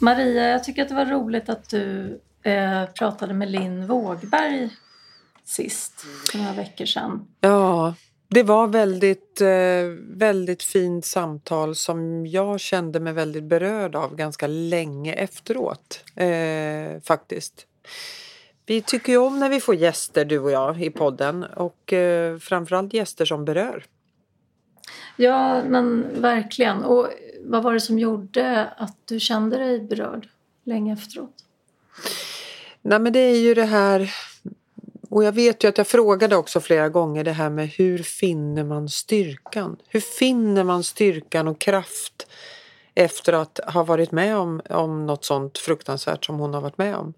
Maria, jag tycker att det var roligt att du eh, pratade med Linn Vågberg sist, för några veckor sedan. Ja, det var väldigt, eh, väldigt fint samtal som jag kände mig väldigt berörd av ganska länge efteråt. Eh, faktiskt. Vi tycker ju om när vi får gäster du och jag i podden och eh, framförallt gäster som berör. Ja, men verkligen. Och vad var det som gjorde att du kände dig berörd länge efteråt? Nej men det är ju det här och jag vet ju att jag frågade också flera gånger det här med hur finner man styrkan? Hur finner man styrkan och kraft efter att ha varit med om, om något sånt fruktansvärt som hon har varit med om?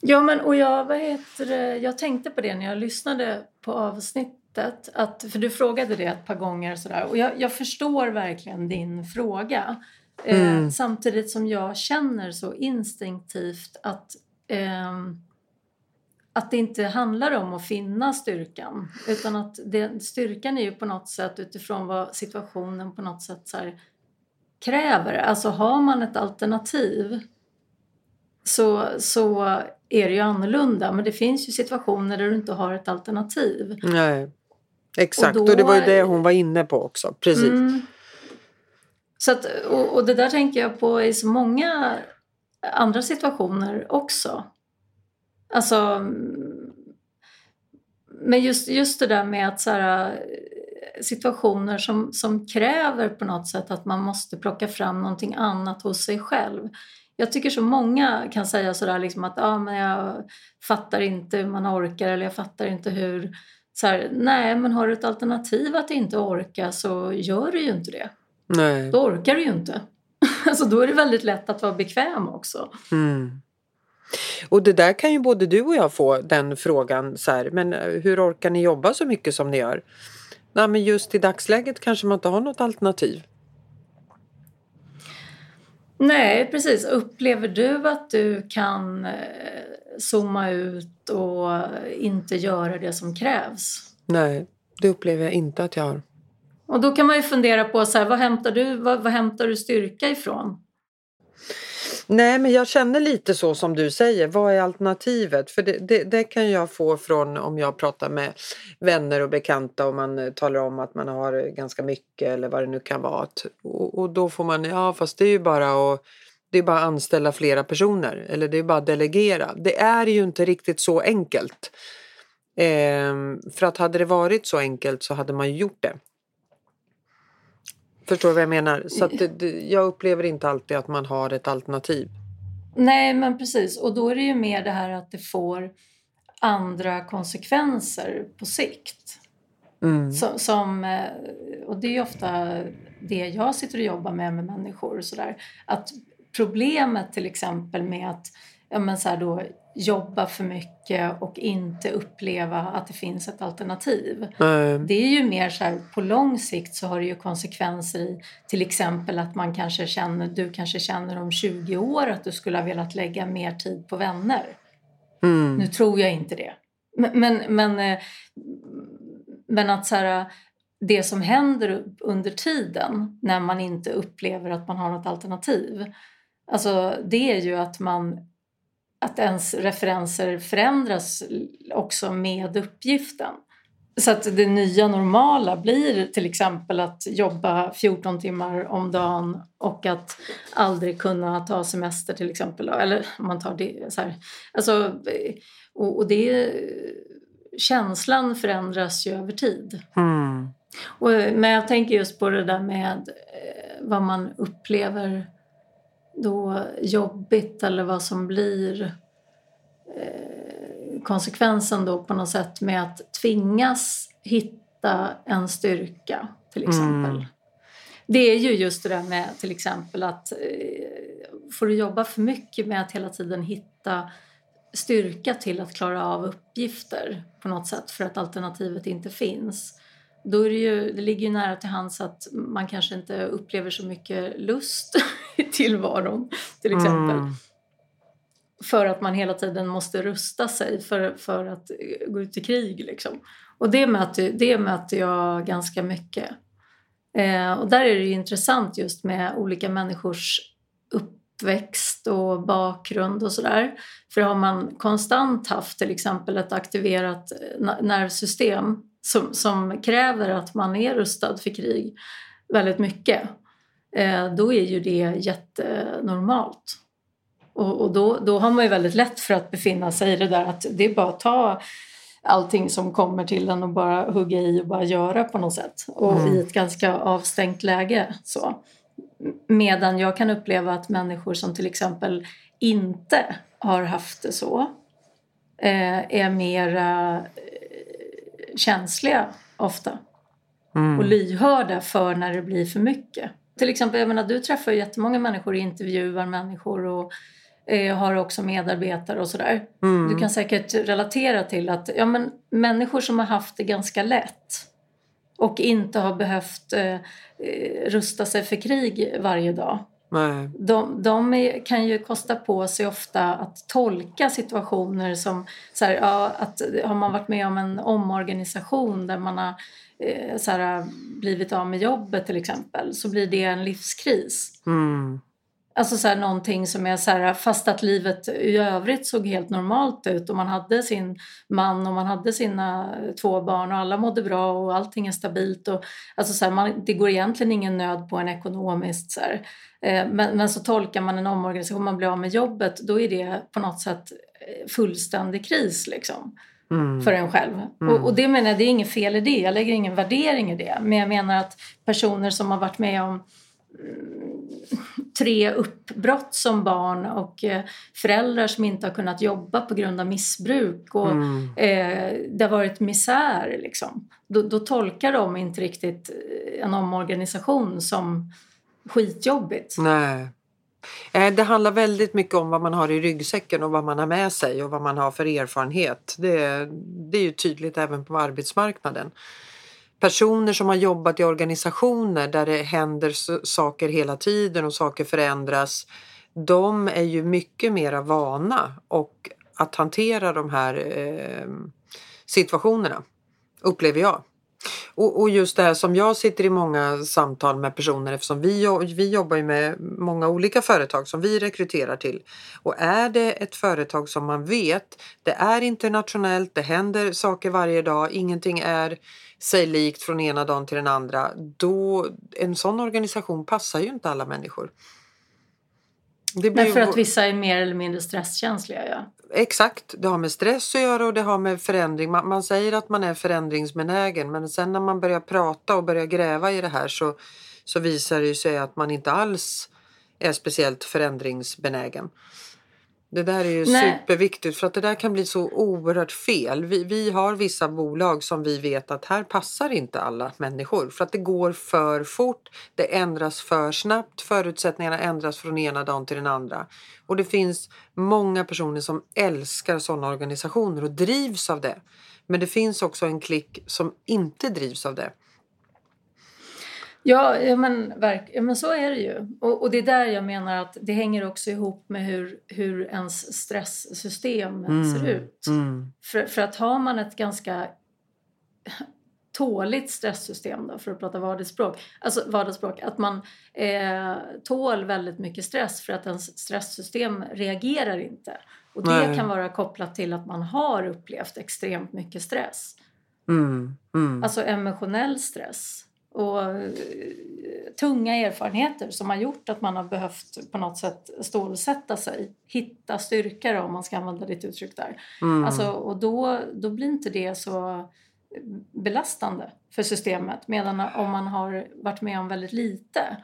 Ja, men och jag, vad heter jag tänkte på det när jag lyssnade på avsnittet. Att, för du frågade det ett par gånger sådär. Och jag, jag förstår verkligen din fråga. Eh, mm. Eh, samtidigt som jag känner så instinktivt att eh, att det inte handlar om att finna styrkan utan att det, styrkan är ju på något sätt utifrån vad situationen på något sätt så kräver. Alltså har man ett alternativ så, så är det ju annorlunda men det finns ju situationer där du inte har ett alternativ. Nej, exakt och, då, och det var ju det hon var inne på också, precis. Mm, så att, och, och det där tänker jag på i så många andra situationer också. Alltså, men just, just det där med att så här, situationer som, som kräver på något sätt att man måste plocka fram någonting annat hos sig själv. Jag tycker så många kan säga sådär liksom att ah, men jag fattar inte hur man orkar eller jag fattar inte hur... Så här, nej, men har du ett alternativ att inte orka så gör du ju inte det. Nej. Då orkar du ju inte. alltså, då är det väldigt lätt att vara bekväm också. Mm. Och det där kan ju både du och jag få den frågan så här, men eh, hur orkar ni jobba så mycket som ni gör? Nej, men just i dagsläget kanske man inte har något alternativ. Nej, precis. Upplever du att du kan eh, zooma ut och inte göra det som krävs? Nej, det upplever jag inte att jag har. Och då kan man ju fundera på så här, vad hämtar du, vad, vad hämtar du styrka ifrån? Nej, men jag känner lite så som du säger. Vad är alternativet? För det, det, det, kan jag få från om jag pratar med vänner och bekanta och man eh, talar om att man har ganska mycket eller vad det nu kan vara. Och, och då får man, ja fast det är ju bara att det är bara att anställa flera personer eller det är bara att delegera. Det är ju inte riktigt så enkelt. Ehm, för att hade det varit så enkelt så hade man ju gjort det. Förstår du vad jag menar? Så det, det, jag upplever inte alltid att man har ett alternativ. Nej, men precis. Och då är det ju mer det här att det får andra konsekvenser på sikt. Mm. Som, som, eh, och det är ofta det jag sitter och jobbar med med människor. Så där. Att problemet till exempel med att ja, men så då, jobba för mycket och inte uppleva att det finns ett alternativ. Mm. Det är ju mer så här, på lång sikt så har det ju konsekvenser i till exempel att man kanske känner, du kanske känner om 20 år att du skulle ha velat lägga mer tid på vänner. Mm. Nu tror jag inte det. Men, men, men, eh, men att så här, det som händer under tiden när man inte upplever att man har något alternativ. Alltså det är ju att man att ens referenser förändras också med uppgiften. Så att det nya normala blir till exempel att jobba 14 timmar om dagen och att aldrig kunna ta semester till exempel. Eller om man tar det så här. Alltså, och, och det, känslan förändras ju över tid. Mm. Och, men jag tänker just på det där med eh, vad man upplever då jobbigt eller vad som blir eh, konsekvensen då på något sätt med att tvingas hitta en styrka till exempel. Mm. Det är ju just det där med till exempel att eh, får du jobba för mycket med att hela tiden hitta styrka till att klara av uppgifter på något sätt för att alternativet inte finns då är det ju, det ligger ju nära till hands att man kanske inte upplever så mycket lust i tillvaron till exempel. Mm. För att man hela tiden måste rusta sig för, för att gå ut i krig. Liksom. Och det möter, det möter jag ganska mycket. Eh, och där är det intressant just med olika människors uppväxt och bakgrund och sådär. För har man konstant haft till exempel ett aktiverat nervsystem som, som kräver att man är rustad för krig väldigt mycket, eh, då är ju det jättenormalt. Och, och då, då har man ju väldigt lätt för att befinna sig i det där att det är bara att ta allting som kommer till en och bara hugga i och bara göra på något sätt. Och mm. i ett ganska avstängt läge. Så. Medan jag kan uppleva att människor som till exempel inte har haft det så eh, är mera eh, känsliga ofta. Mm. Och lyhörda för när det blir för mycket. Till exempel, jag menar, du träffar ju jättemånga människor, intervjuar människor och eh, har också medarbetare och sådär. Mm. Du kan säkert relatera till att ja, men människor som har haft det ganska lätt och inte har behövt eh, eh rusta sig för krig varje dag. Nej. De, de är, kan ju kosta på sig ofta att tolka situationer som så här, ja, att har man varit med om en omorganisation där man har eh, så här, blivit av med jobbet till exempel så blir det en livskris. Mm. Alltså så här, någonting som är så här, fast att livet i övrigt såg helt normalt ut och man hade sin man och man hade sina två barn och alla mådde bra och allting är stabilt. Och, alltså så här, man, det går egentligen ingen nöd på en ekonomiskt. Så eh, men, men, så tolkar man en omorganisation, man blir av med jobbet, då är det på något sätt eh, fullständig kris liksom. Mm. för en själv. Mm. Och, och, det menar jag, det är inget fel i det. Jag lägger ingen värdering i det. Men jag menar att personer som har varit med om tre uppbrott som barn och eh, föräldrar som inte har kunnat jobba på grund av missbruk och mm. eh, det har varit misär. Liksom. Då, då, tolkar de inte riktigt eh, en omorganisation som skitjobbigt. Nej. Eh, det handlar väldigt mycket om vad man har i ryggsäcken och vad man har med sig och vad man har för erfarenhet. Det, det är ju tydligt även på arbetsmarknaden personer som har jobbat i organisationer där det händer saker hela tiden och saker förändras. De är ju mycket mera vana och att hantera de här eh, situationerna, upplever jag. Och, och, just det här som jag sitter i många samtal med personer eftersom vi, vi jobbar ju med många olika företag som vi rekryterar till. Och är det ett företag som man vet, det är internationellt, det händer saker varje dag, ingenting är sig likt från ena dagen till den andra. Då, en sån organisation passar ju inte alla människor. Det blir... Men för att vissa är mer eller mindre stresskänsliga ja. Exakt, det har med stress att göra och det har med förändring. Man, man, säger att man är förändringsbenägen men sen när man börjar prata och börjar gräva i det här så, så visar det sig att man inte alls är speciellt förändringsbenägen. Det där är ju Nej. superviktigt för att det där kan bli så oerhört fel. Vi, vi har vissa bolag som vi vet att här passar inte alla människor för att det går för fort. Det ändras för snabbt. Förutsättningarna ändras från ena dagen till den andra. Och det finns många personer som älskar sådana organisationer och drivs av det. Men det finns också en klick som inte drivs av det. Ja, ja, men, verk, ja, men så är det ju. Och, och, det är där jag menar att det hänger också ihop med hur, hur ens stresssystem mm. ser ut. Mm. För, för att har man ett ganska tåligt stresssystem då, för att prata vardagsspråk, alltså vardagsspråk att man eh, tål väldigt mycket stress för att ens stresssystem reagerar inte. Och det Nej. kan vara kopplat till att man har upplevt extremt mycket stress. Mm. Mm. Alltså emotionell stress och eh, tunga erfarenheter som har gjort att man har behövt på något sätt stålsätta sig. Hitta styrka då, om man ska använda ditt uttryck där. Mm. Alltså, och då, då blir inte det så belastande för systemet. Medan om man har varit med om väldigt lite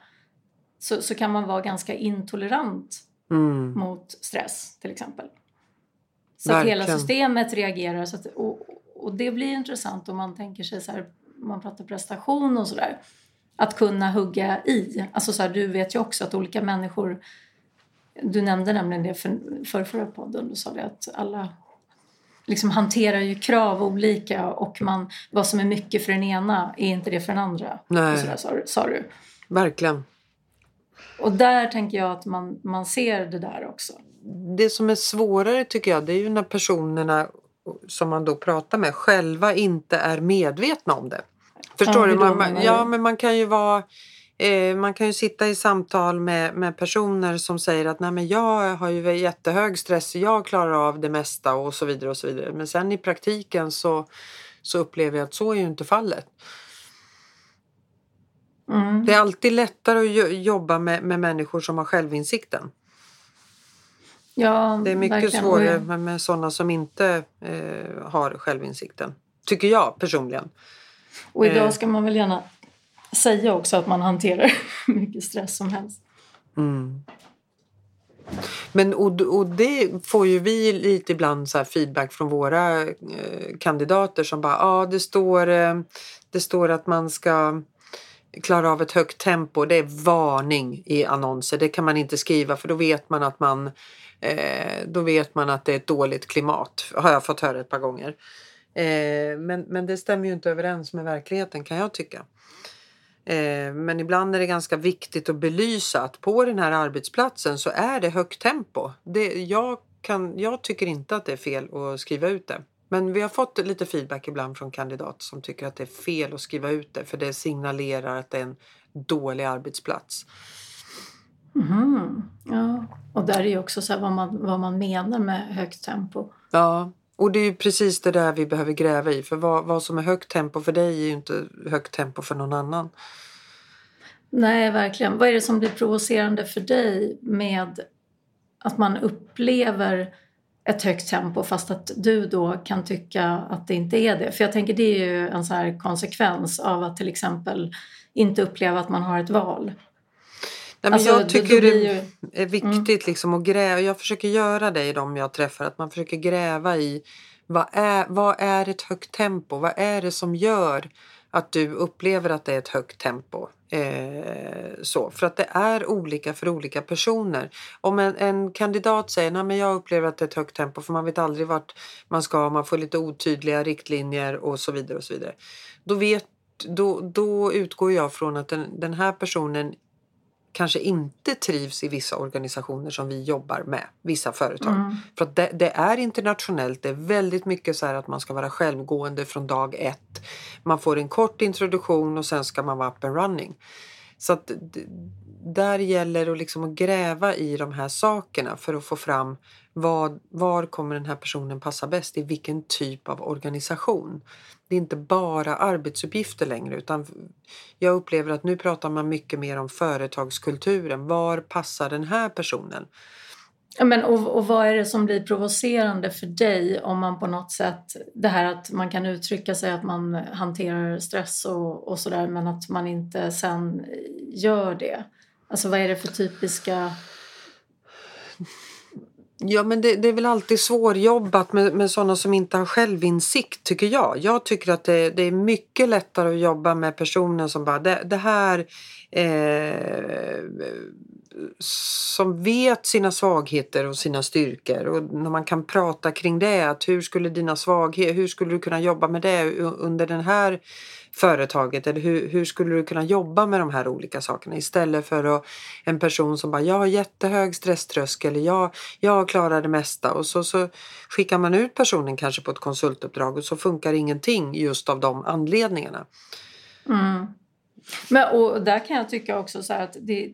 så, så kan man vara ganska intolerant mm. mot stress till exempel. Så Verkligen. att hela systemet reagerar. Så att, och, och det blir intressant om man tänker sig så här man pratar prestation och sådär. Att kunna hugga i. Alltså så här, du vet ju också att olika människor du nämnde nämligen det för, för förra podden. Du sa det att alla liksom hanterar ju krav olika och man, vad som är mycket för den ena är inte det för den andra. Nej. Så där, sa, sa du. Verkligen. Och där tänker jag att man, man ser det där också. Det som är svårare tycker jag det är ju när personerna som man då pratar med själva inte är medvetna om det. Förstår du? Man, man, ja, men man kan ju vara eh, man kan ju sitta i samtal med, med personer som säger att Nej, men jag har ju jättehög stress, jag klarar av det mesta och så vidare och så vidare. Men sen i praktiken så, så upplever jag att så är ju inte fallet. Mm. Det är alltid lättare att jobba med, med människor som har självinsikten. Ja, det är mycket verkligen. svårare med, med sådana som inte eh, har självinsikten. Tycker jag personligen. Och idag eh. ska man väl gärna säga också att man hanterar mycket stress som helst. Mm. Men och, och det får ju vi lite ibland så feedback från våra eh, kandidater som bara, ja ah, det står, eh, det står att man ska klara av ett högt tempo. Det är varning i annonser. Det kan man inte skriva för då vet man att man eh, då vet man att det är ett dåligt klimat. Har jag fått höra ett par gånger. Eh, men, men det stämmer ju inte överens med verkligheten kan jag tycka. Eh, men ibland är det ganska viktigt att belysa att på den här arbetsplatsen så är det högt tempo. Det, jag, kan, jag tycker inte att det är fel att skriva ut det. Men vi har fått lite feedback ibland från kandidater som tycker att det är fel att skriva ut det för det signalerar att det är en dålig arbetsplats. Mm, ja, och där är ju också så vad, man, vad man menar med högt tempo. Ja, och det är precis det där vi behöver gräva i. För vad, vad som är högt tempo för dig är ju inte högt tempo för någon annan. Nej, verkligen. Vad är det som blir provocerande för dig med att man upplever ett högt tempo fast att du då kan tycka att det inte är det? För jag tänker det är ju en så här konsekvens av att till exempel inte uppleva att man har ett val. Nej, men alltså, jag tycker det, det är mm. viktigt liksom att gräva. Jag försöker göra det i de jag träffar. Att man försöker gräva i vad är, vad är ett högt tempo? Vad är det som gör att du upplever att det är ett högt tempo? Eh, så, för att det är olika för olika personer. Om en, en kandidat säger att jag upplever att det är ett högt tempo för man vet aldrig vart man ska, man får lite otydliga riktlinjer och så vidare. och så vidare. Då, vet, då, då utgår jag från att den, den här personen kanske inte trivs i vissa organisationer som vi jobbar med, vissa företag. Mm. För att det, det, är internationellt, det är väldigt mycket så här att man ska vara självgående från dag ett. Man får en kort introduktion och sen ska man vara up and running. Så att där gäller det liksom att gräva i de här sakerna för att få fram vad, var kommer den här personen passa bäst i vilken typ av organisation. Det är inte bara arbetsuppgifter längre utan jag upplever att nu pratar man mycket mer om företagskulturen. Var passar den här personen? Ja, men, och, och vad är det som blir provocerande för dig om man på något sätt, det här att man kan uttrycka sig att man hanterar stress och, och sådär men att man inte sen gör det? Alltså vad är det för typiska Ja men det, det, är väl alltid svårjobbat med, med sådana som inte har självinsikt tycker jag. Jag tycker att det, det är mycket lättare att jobba med personer som bara det, det här eh, som vet sina svagheter och sina styrkor och när man kan prata kring det. Att hur skulle dina svagheter, hur skulle du kunna jobba med det under det här företaget eller hur, hur skulle du kunna jobba med de här olika sakerna istället för att en person som bara jag har jättehög stresströskel, jag, jag klarar det mesta och så, så skickar man ut personen kanske på ett konsultuppdrag och så funkar ingenting just av de anledningarna. Mm. Men, och där kan jag tycka också så att, det,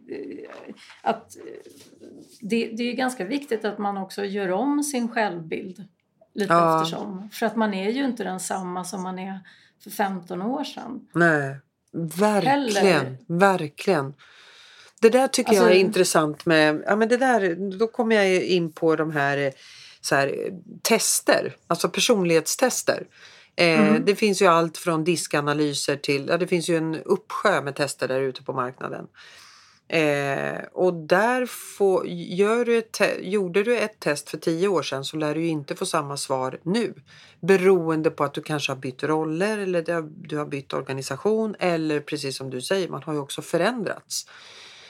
att det, det är ganska viktigt att man också gör om sin självbild lite ja. eftersom. För att man är ju inte densamma som man är för 15 år sedan. Nej, verkligen, Heller. verkligen. Det där tycker alltså, jag är intressant med, ja men det där, då kommer jag in på de här, så här tester, alltså personlighetstester. Eh, mm. Det finns ju allt från diskanalyser till, ja det finns ju en uppsjö med tester där ute på marknaden. Eh, och där får, gör du ett gjorde du ett test för tio år sedan så lär du inte få samma svar nu. Beroende på att du kanske har bytt roller eller du har bytt organisation eller precis som du säger, man har ju också förändrats.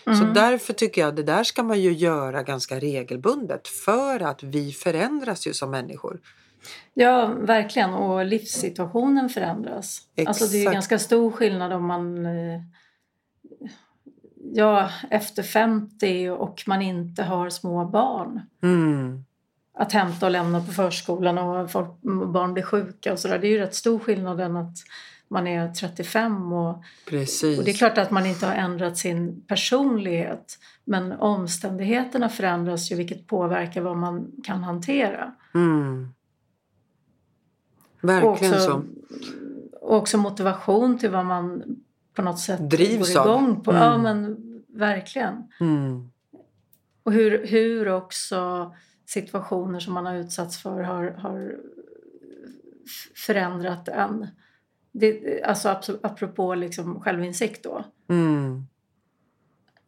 Mm. Så därför tycker jag att det där ska man ju göra ganska regelbundet för att vi förändras ju som människor. Ja, verkligen. Och livssituationen förändras. Exakt. Alltså det är ganska stor skillnad om man eh, ja, efter 50 och man inte har små barn. Mm. Att hämta och lämna på förskolan och folk, barn blir sjuka och sådär. Det är ju rätt stor skillnad än att man är 35 och, Precis. och det är klart att man inte har ändrat sin personlighet men omständigheterna förändras ju vilket påverkar vad man kan hantera. Mm. Verkligen och också, så. Och också motivation till vad man på något sätt Drivs går igång på. Mm. Ja men verkligen. Mm. Och hur, hur också situationer som man har utsatts för har, har förändrat en. Det, alltså apropå liksom självinsikt då. Mm.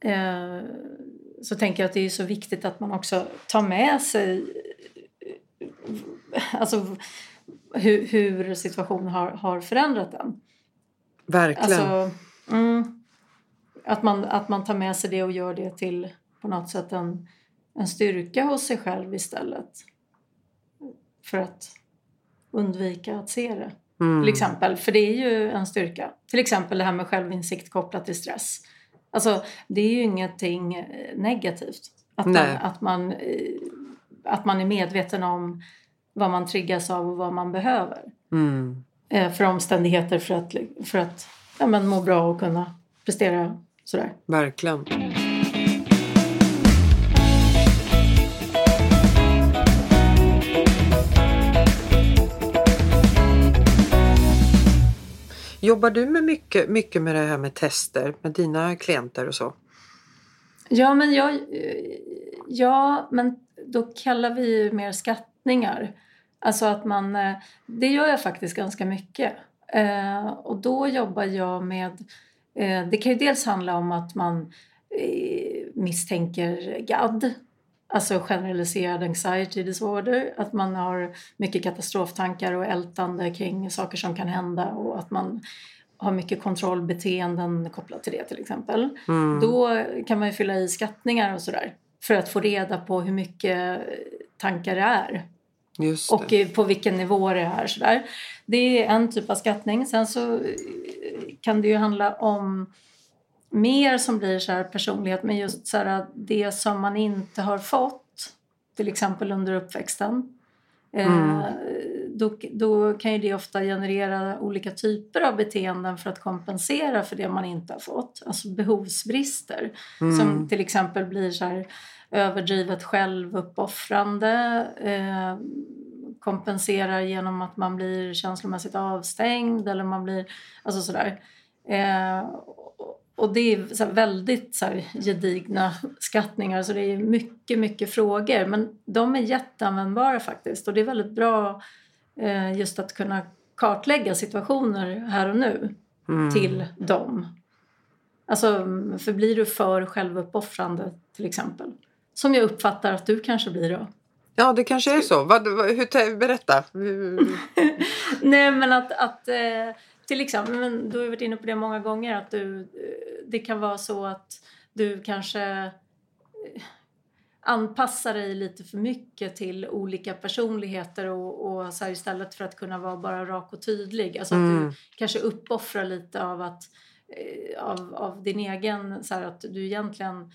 Eh, så tänker jag att det är så viktigt att man också tar med sig alltså, hur, hur situationen har, har förändrat en. Verkligen. Alltså, mm, att, man, att man tar med sig det och gör det till på något sätt en, en styrka hos sig själv istället. För att undvika att se det. mm. Till exempel, för det är ju en styrka. Till exempel det här med självinsikt kopplat till stress. Alltså det är ju ingenting eh, negativt. Att man, att man, eh, att man är medveten om vad man triggas av och vad man behöver Mm. eh, för omständigheter för att, för att ja, men må bra och kunna prestera sådär. Verkligen. Jobbar du med mycket, mycket med det här med tester med dina klienter och så? Ja, men jag, eh, ja, men då kallar vi ju mer skattningar. Alltså att man, eh, det gör jag faktiskt ganska mycket. Eh, och då jobbar jag med, eh, det kan ju dels handla om att man misstänker GAD, alltså generaliserad anxiety disorder, att man har mycket katastroftankar och ältande kring saker som kan hända och att man har mycket kontrollbeteenden kopplat till det till exempel. Mm. Då kan man ju fylla i skattningar och sådär för att få reda på hur mycket tankar det är och på vilken nivå det är. Sådär. Det är en typ av skattning. Sen så eh, kan det ju handla om mer som blir så här personlighet men just så här, det som man inte har fått till exempel under uppväxten. Mm. Eh, då, då kan ju det ofta generera olika typer av beteenden för att kompensera för det man inte har fått. Alltså behovsbrister. Mm. Som till exempel blir så här överdrivet självuppoffrande. Eh, kompenserar genom att man blir känslomässigt avstängd eller man blir, alltså sådär. Eh, och- det är så väldigt så här gedigna skattningar så det är mycket, mycket frågor. Men de är jätteanvändbara faktiskt och det är väldigt bra eh, just att kunna kartlägga situationer här och nu Mm. till dem. Alltså, för blir du för självuppoffrande till exempel, som jag uppfattar att du kanske blir då. Ja, det kanske är så. Vad, vad, hur, berätta. Nej, men att, att eh, till exempel, men du har ju varit inne på det många gånger, att du, eh, det kan vara så att du kanske eh, anpassar dig lite för mycket till olika personligheter och, och så här, istället för att kunna vara bara rak och tydlig. Alltså att Mm. du kanske uppoffrar lite av att av, av din egen, så här, att du egentligen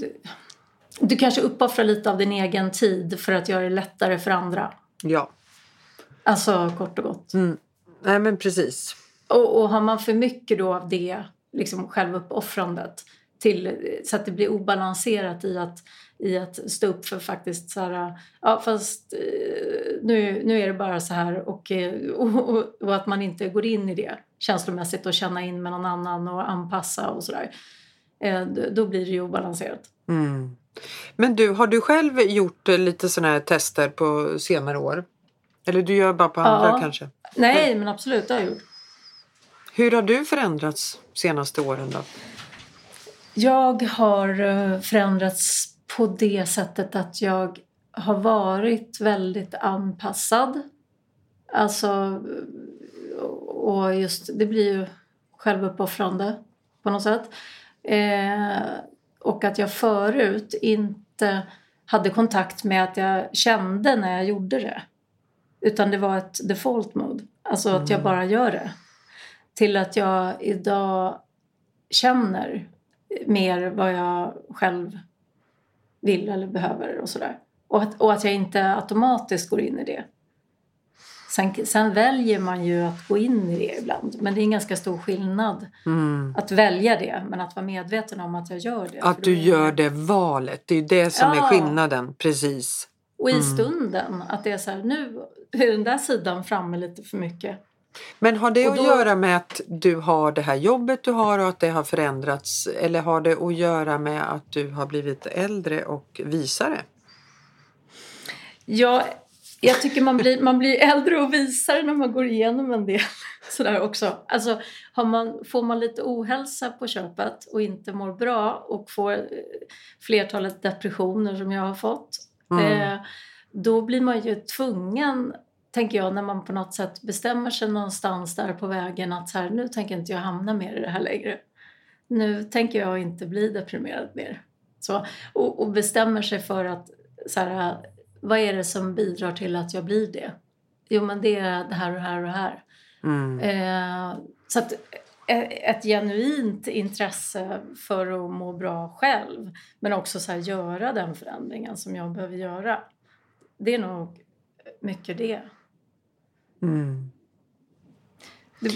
du, du kanske uppoffrar lite av din egen tid för att göra det lättare för andra. Ja. Alltså kort och gott. Mm. Nej, men precis. Och, och har man för mycket då av det, liksom självuppoffrandet, till, så att det blir obalanserat i att, i att stå upp för faktiskt så här, ja fast eh, nu, nu är det bara så här och, eh, och, och, och att man inte går in i det känslomässigt och känna in med någon annan och anpassa och sådär. Eh, då- blir det ju obalanserat. Mm. Men du, har du själv gjort eh, lite sådana här tester på senare år? Eller du gör bara på andra Ja. kanske? Nej, men absolut, det har jag gjort. Hur har du förändrats senaste åren då? Jag har eh, förändrats på det sättet att jag har varit väldigt anpassad. Alltså, och just det blir ju självuppoffrande på något sätt. Eh, och att jag förut inte hade kontakt med att jag kände när jag gjorde det. Utan det var ett default mode. Alltså att jag Mm. bara gör det. Till att jag idag känner mer vad jag själv vill eller behöver och sådär. Och att, och att jag inte automatiskt går in i det. Sen, sen väljer man ju att gå in i det ibland. Men det är en ganska stor skillnad Mm. att välja det. Men att vara medveten om att jag gör det. Att då du är- gör det valet, det är ju det som är Ja. skillnaden. Precis. Och i Mm. stunden, att det är så här, nu är den där sidan framme lite för mycket. Men har det Och att då- göra med att du har det här jobbet du har och att det har förändrats? Eller har det att göra med att du har blivit äldre och visare? Ja, jag tycker man blir, man blir äldre och visare när man går igenom en del sådär också. Alltså, man, får man lite ohälsa på köpet och inte mår bra och får eh, flertalet depressioner som jag har fått, Mm. eh, då blir man ju tvungen, tänker jag, när man på något sätt bestämmer sig någonstans där på vägen att så här, nu tänker inte jag hamna mer i det här längre. Nu tänker jag inte bli deprimerad mer. Så, och, och bestämmer sig för att så här, vad är det som bidrar till att jag blir det? Jo, men det är det här och det här och det här. Mm. Eh, så att eh, ett genuint intresse för att må bra själv men också så här, göra den förändringen som jag behöver göra. Det är nog mycket det. Mm. det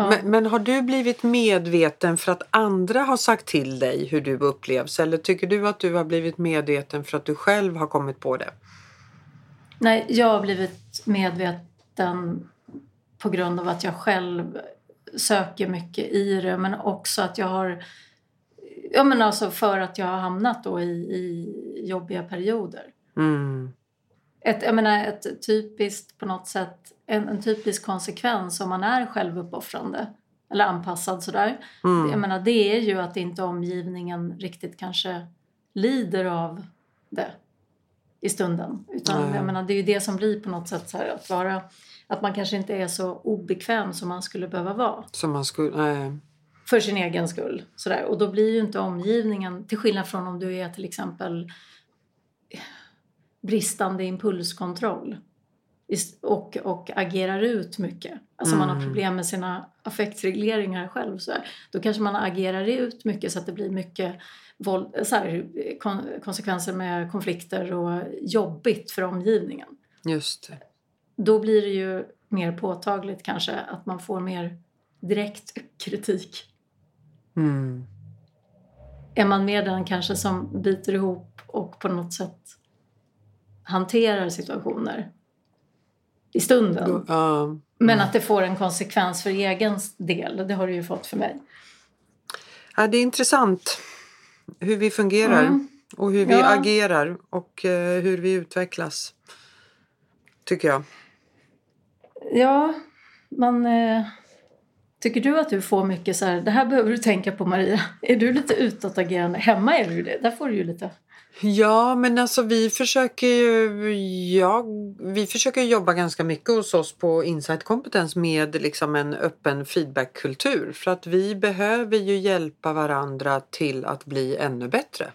ja. Men, men har du blivit medveten för att andra har sagt till dig hur du upplevs? Eller tycker du att du har blivit medveten för att du själv har kommit på det? Nej, jag har blivit medveten på grund av att jag själv söker mycket i det men också att jag har Ja men alltså för att jag har hamnat då i, i jobbiga perioder. Mm. Ett, jag menar ett typiskt på något sätt, en, en typisk konsekvens om man är självuppoffrande eller anpassad sådär. Mm. Jag menar det är ju att inte omgivningen riktigt kanske lider av det i stunden. Utan Nej. jag menar det är ju det som blir på något sätt så här att vara att man kanske inte är så obekväm som man skulle behöva vara Som man skulle... Nej. för sin egen skull. Sådär. Och då blir ju inte omgivningen, till skillnad från om du är till exempel bristande impulskontroll och, och agerar ut mycket. Alltså man har Mm. problem med sina affektregleringar själv. Så här. Då kanske man agerar ut mycket så att det blir mycket våld, så här, kon, konsekvenser med konflikter och jobbigt för omgivningen. Just det. Då blir det ju mer påtagligt kanske att man får mer direkt kritik. Mm. är man mer den kanske som biter ihop och på något sätt hanterar situationer i stunden. Ja. Men att det får en konsekvens för egen del, det har det ju fått för mig. Ja, det är intressant hur vi fungerar Mm. och hur vi Ja. agerar och eh, hur vi utvecklas. Tycker jag. Ja, man... Eh, tycker du att du får mycket så här, det här behöver du tänka på Maria. Är du lite utåtagerande? Hemma är du det, där får du ju lite... Ja, men alltså vi försöker ju ja, vi försöker jobba ganska mycket hos oss på Insight Competence med liksom en öppen feedbackkultur. För att vi behöver ju hjälpa varandra till att bli ännu bättre.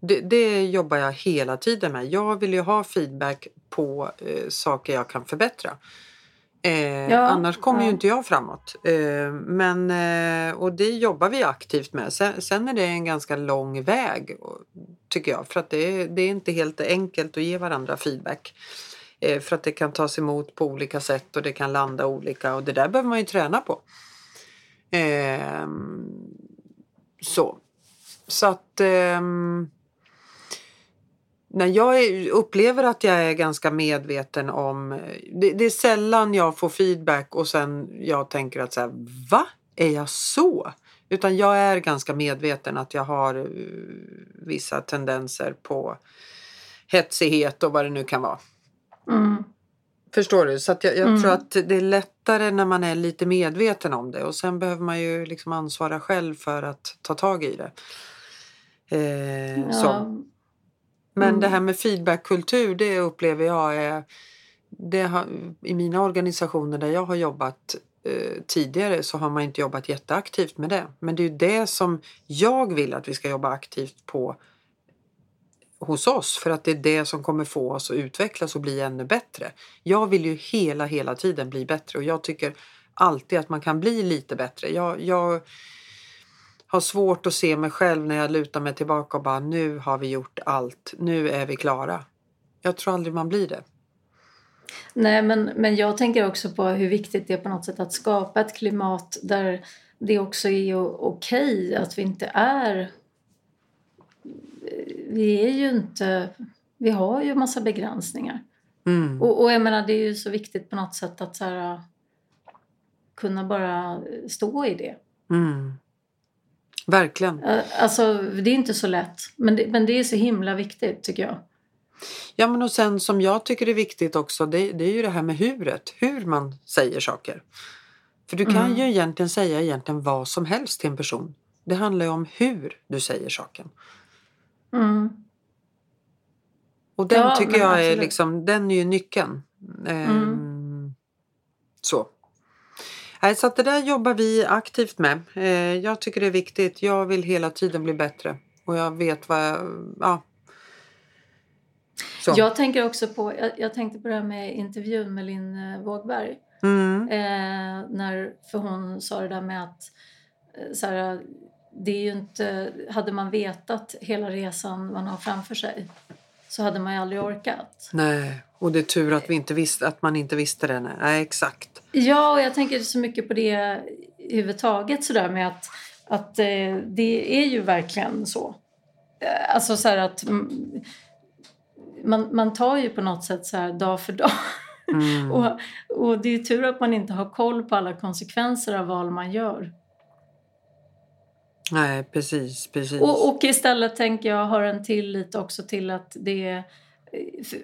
Det, det jobbar jag hela tiden med. Jag vill ju ha feedback på eh, saker jag kan förbättra. Eh, Ja, annars kommer ju ja. inte jag framåt. Eh, men, eh, och det jobbar vi aktivt med. Sen, sen är det en ganska lång väg tycker jag. För att det, är- det är inte helt enkelt att ge varandra feedback. Eh, för att det kan tas emot på olika sätt och det kan landa olika och det där behöver man ju träna på. Ehm, så. Så att ehm, när jag upplever att jag är ganska medveten om... Det, det är sällan jag får feedback och sen jag tänker att så här, va? Är jag så? Utan jag är ganska medveten att jag har eh, vissa tendenser på hetsighet och vad det nu kan vara. Mm. Förstår du? Så jag, jag Mm. tror att det är lättare när man är lite medveten om det och sen behöver man ju liksom ansvara själv för att ta tag i det. Eh, så. Men Mm. det här med feedbackkultur det upplever jag är det har, I mina organisationer där jag har jobbat eh, tidigare så har man inte jobbat jätteaktivt med det. Men det är ju det som jag vill att vi ska jobba aktivt på hos oss för att det är det som kommer få oss att utvecklas och bli ännu bättre. Jag vill ju hela, hela tiden bli bättre och jag tycker alltid att man kan bli lite bättre. Jag, jag har svårt att se mig själv när jag lutar mig tillbaka och bara nu har vi gjort allt, nu är vi klara. Jag tror aldrig man blir det. Nej, men, men jag tänker också på hur viktigt det är på något sätt att skapa ett klimat där det också är okej okay att vi inte är... Vi är ju inte... Vi har ju massa begränsningar. Mm. Och, och jag menar, det är ju så viktigt på något sätt att så här, kunna bara stå i det. Mm. Verkligen. Alltså, det är inte så lätt. Men det, men det är så himla viktigt tycker jag. Ja men och sen som jag tycker är viktigt också det, det är ju det här med huret. Hur man säger saker. För du kan mm. ju egentligen säga egentligen vad som helst till en person. Det handlar ju om hur du säger saken. Mm. Och den ja, tycker jag är liksom, den är ju nyckeln. Mm. Ehm, så. Så att det där jobbar vi aktivt med. Eh, jag tycker det är viktigt. Jag vill hela tiden bli bättre. Och jag vet vad jag... Ja. Så. Jag tänker också på, jag, jag, tänkte på det här med intervjun med Linn eh, Vågberg. Mm. Eh, när, för hon sa det där med att eh, så här, det är ju inte, hade man vetat hela resan man har framför sig så hade man ju aldrig orkat. Nej, och det är tur att, vi inte visste, att man inte visste det. Nej, exakt. Ja, och jag tänker så mycket på det överhuvudtaget sådär med att, att eh, det är ju verkligen så. Eh, alltså så att man, man tar ju på något sätt så här dag för dag. Mm. och, och det är ju tur att man inte har koll på alla konsekvenser av val man gör. Nej, precis. precis. Och, och istället tänker jag har en tillit också till att det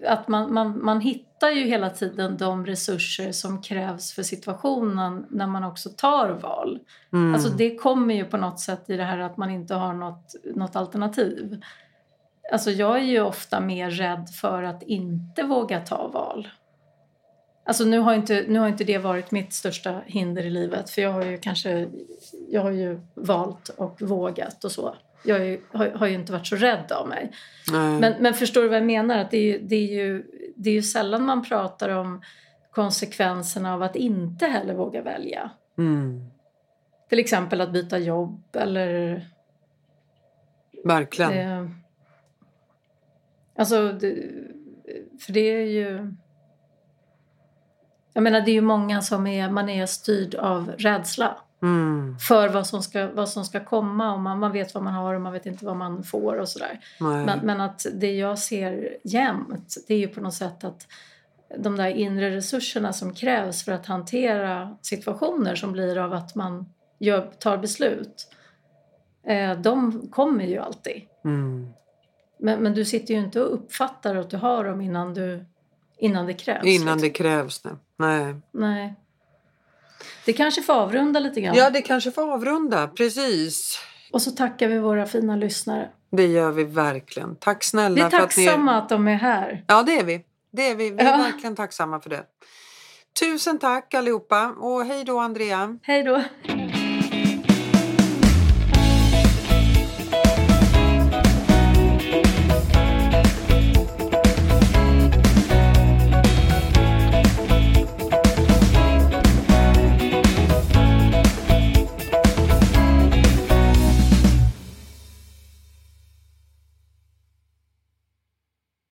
att man, man, man hittar ju hela tiden de resurser som krävs för situationen när man också tar val. Mm. Alltså det kommer ju på något sätt i det här att man inte har något, något alternativ. Alltså jag är ju ofta mer rädd för att inte våga ta val. Alltså nu har, inte, nu har inte det varit mitt största hinder i livet för jag har ju kanske jag har ju valt och vågat och så. Jag ju, har, har, ju inte varit så rädd av mig. Men, men förstår du vad jag menar? Att det, är ju, det, är ju, det är ju sällan man pratar om konsekvenserna av att inte heller våga välja. Mm. Till exempel att byta jobb eller... Verkligen. Eh, alltså, det, för det är ju... Jag menar det är ju många som är, man är styrd av rädsla. Mm. För vad som, ska, vad som ska komma och man, man vet vad man har och man vet inte vad man får och sådär. Men, men att det jag ser jämt det är ju på något sätt att de där inre resurserna som krävs för att hantera situationer som blir av att man gör, tar beslut. Eh, de kommer ju alltid. Mm. Men, men du sitter ju inte och uppfattar att du har dem innan, du, innan det krävs. Innan liksom. det krävs, nej. nej. Nej. Det kanske får avrunda lite grann. Ja, det kanske får avrunda. Precis. Och så tackar vi våra fina lyssnare. Det gör vi verkligen. Tack snälla. Vi är tacksamma att, ni... att de är här. Ja, det är vi. Det är vi. Vi är ja. verkligen tacksamma för det. Tusen tack allihopa och hej då Andrea. Hej då.